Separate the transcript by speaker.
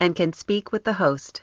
Speaker 1: and can speak with the host.